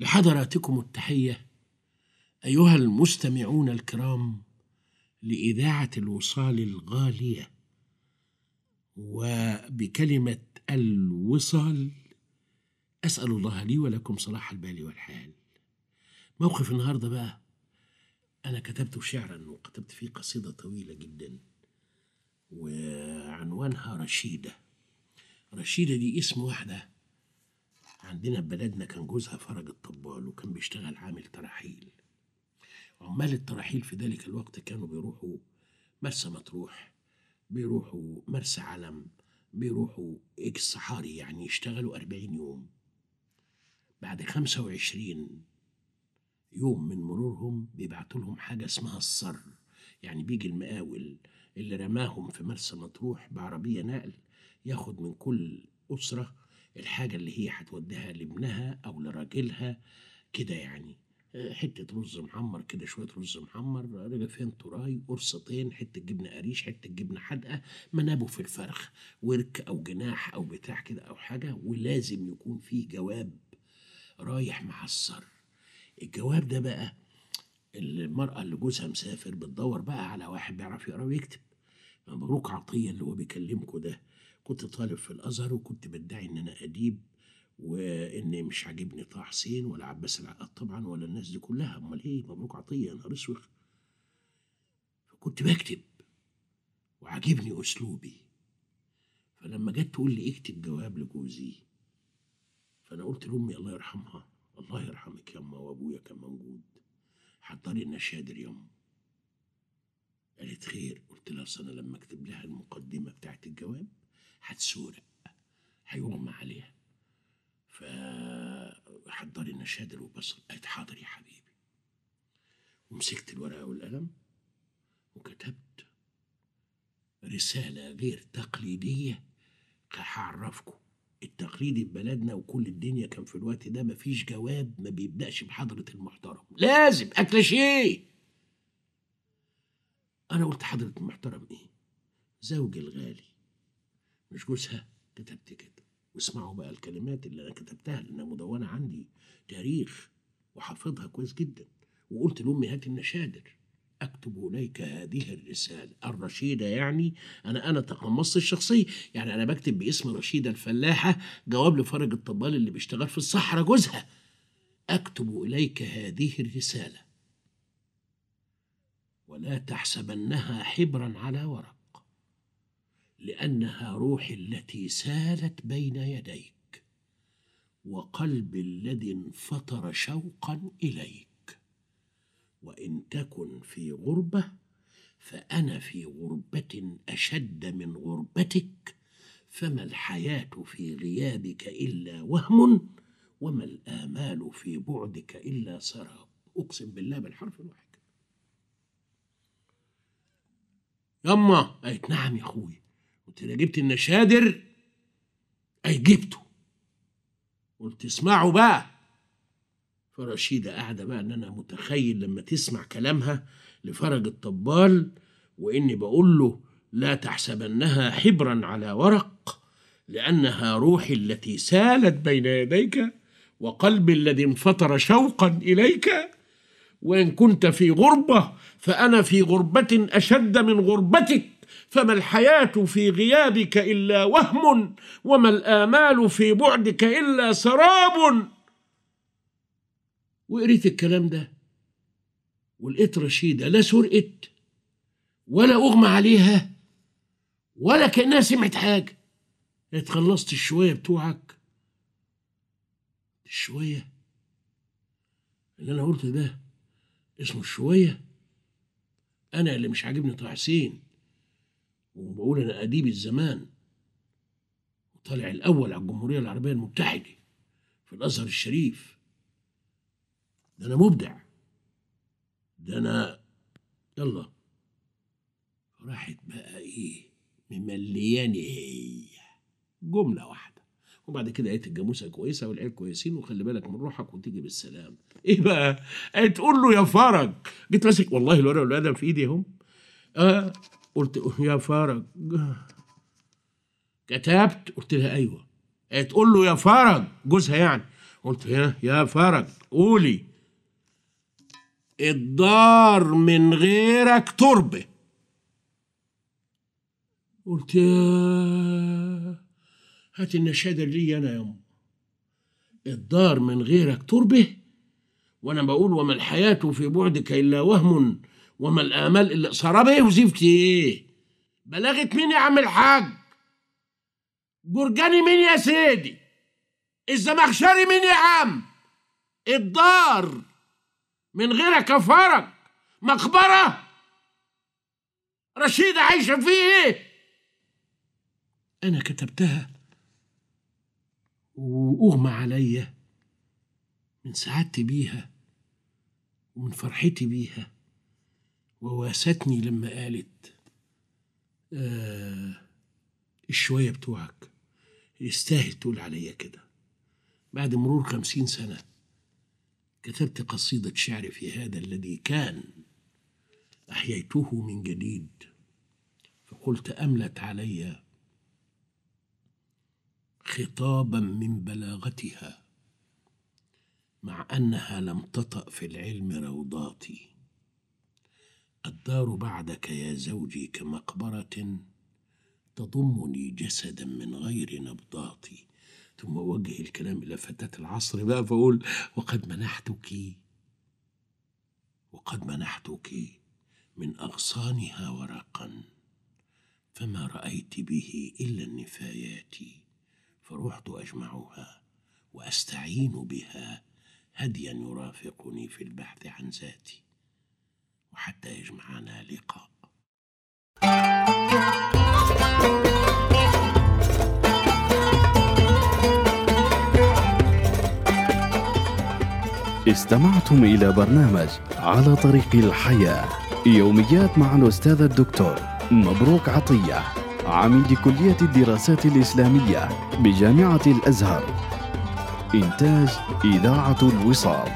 لحضراتكم التحية أيها المستمعون الكرام لإذاعة الوصال الغالية وبكلمة الوصال أسأل الله لي ولكم صلاح البال والحال. موقف النهاردة بقى أنا كتبته شعرا وكتبت فيه قصيدة طويلة جدا وعنوانها رشيدة. رشيدة دي اسم واحدة عندنا في بلدنا كان جوزها فرج الطبال وكان بيشتغل عامل تراحيل. عمال التراحيل في ذلك الوقت كانوا بيروحوا مرسى مطروح بيروحوا مرسى علم بيروحوا إكس صحاري يعني يشتغلوا أربعين يوم. بعد خمسة وعشرين يوم من مرورهم بيبعتوا لهم حاجة اسمها الصر. يعني بيجي المقاول اللي رماهم في مرسى مطروح بعربية نقل ياخد من كل أسرة الحاجة اللي هي هتوديها لابنها أو لراجلها كده يعني. حتة رز محمر كده شوية رز محمر رغيفين تراي قرصتين حتة جبنة قريش حتة جبنة حادقة منابه في الفرخ ورك أو جناح أو بتاع كده أو حاجة ولازم يكون فيه جواب رايح مع الصر الجواب ده بقى المرأة اللي جوزها مسافر بتدور بقى على واحد بيعرف يقرأ ويكتب. مبروك عطية اللي هو بيكلمكوا ده. كنت طالب في الأزهر وكنت بدعي إن أنا أديب وإن مش عاجبني طه حسين ولا عباس العقاد طبعا ولا الناس دي كلها. أمال إيه؟ مبروك عطية يا نهار أسود فكنت بكتب وعاجبني أسلوبي. فلما جت تقول لي اكتب جواب لجوزي فأنا قلت لأمي الله يرحمها الله يرحمك يما وأبويا كان موجود. حضري النشادر يما قالت خير. قلت لها أنا لما أكتب لها المقدمة بتاعت الجواب هتسورق هيغمى عليها. فحضري النشادر وبصل قالت حاضر يا حبيبي. ومسكت الورقة والقلم وكتبت رسالة غير تقليدية هعرفكم. التقليدي في بلدنا وكل الدنيا كان في الوقت ده مفيش جواب ما بيبدأش بحضرة المحترم. لازم أكل شيء. أنا قلت حضرة المحترم إيه؟ زوجي الغالي. مش جوزها كتبت كده. واسمعوا بقى الكلمات اللي أنا كتبتها لأنها مدونة عندي تاريخ وحافظها كويس جدا. وقلت لأمي هات النشادر أكتب إليك هذه الرسالة. الرشيدة يعني أنا أنا تقمصت الشخصية. يعني أنا بكتب باسم رشيدة الفلاحة جواب لفرج الطبال اللي بيشتغل في الصحراء جوزها. أكتب إليك هذه الرسالة. ولا تحسبنها حبرا على ورق. لأنها روحي التي سالت بين يديك وقلبي الذي انفطر شوقا إليك. وإن تكن في غربة فأنا في غربة أشد من غربتك فما الحياة في غيابك إلا وهم وما الآمال في بعدك إلا سراب. أقسم بالله بالحرف الواحد. يما قالت نعم يا أخوي. قلت لها جبت النشادر؟ أي جبته. قلت اسمعوا بقى. فرشيدة قاعدة بقى إن أنا متخيل لما تسمع كلامها لفرج الطبال وإني بقول له لا تحسبنها حبرا على ورق لأنها روحي التي سالت بين يديك وقلبي الذي انفطر شوقا إليك. وإن كنت في غربة فأنا في غربة أشد من غربتك. فما الحياة في غيابك إلا وهم وما الآمال في بعدك إلا سراب. وقريت الكلام ده ولقيت رشيدة لا سرقت ولا أغمى عليها ولا كأنها سمعت حاجة. قالت خلصت الشوية بتوعك. الشوية؟ اللي أنا قلت ده اسمه الشوية؟ أنا اللي مش عاجبني طه حسين. وبقول أنا أديب الزمان. وطالع الأول على الجمهورية العربية المتحدة في الأزهر الشريف. ده أنا مبدع. ده أنا يلا. راحت بقى إيه؟ مملياني هي. جملة واحدة. وبعد كده قالت الجاموسة كويسة والعيال كويسين وخلي بالك من روحك وتيجي بالسلام. إيه بقى؟ تقول له يا فرج. جيت ماسك والله الورقه والقلم في إيدي اهم آه. قلت يا فرج كتبت؟ قلت لها أيوه. قالت تقول له يا فرج جوزها يعني. قلت يا يا فرج قولي. الدار من غيرك تربة. قلت يا هات النشادة لي أنا يا أم. الدار من غيرك تربة؟ وأنا بقول وما الحياة في بعدك إلا وهم. وما الآمال إلا سرابة إيه وزفت إيه بلغت مين يا عم الحاج. جرجاني مين يا سيدي. الزمخشري مين يا عم. الدار. من غيرك كفرك مقبرة. رشيدة عايشة فيه. إيه أنا كتبتها. وأغمى عليا. من سعادتي بيها. ومن فرحتي بيها. وواستني لما قالت آه الشوية بتوعك يستاهل تقول عليا كده. بعد مرور خمسين سنة كتبت قصيدة شعر في هذا الذي كان أحييته من جديد فقلت أملت عليّ خطابا من بلاغتها مع أنها لم تطأ في العلم روضاتي. الدار بعدك يا زوجي كمقبرة تضمني جسدا من غير نبضاتي ثم أوجه الكلام إلى فتاة العصر بقى فأقول وقد منحتك وقد منحتك من أغصانها ورقا فما رأيت به إلا النفايات فرحت أجمعها وأستعين بها. هديا يرافقني في البحث عن ذاتي. وحتى يجمعنا لقاء. استمعتم إلى برنامج على طريق الحياة. يوميات مع الأستاذ الدكتور مبروك عطية عميد كلية الدراسات الإسلامية بجامعة الأزهر. إنتاج إذاعة الوصال.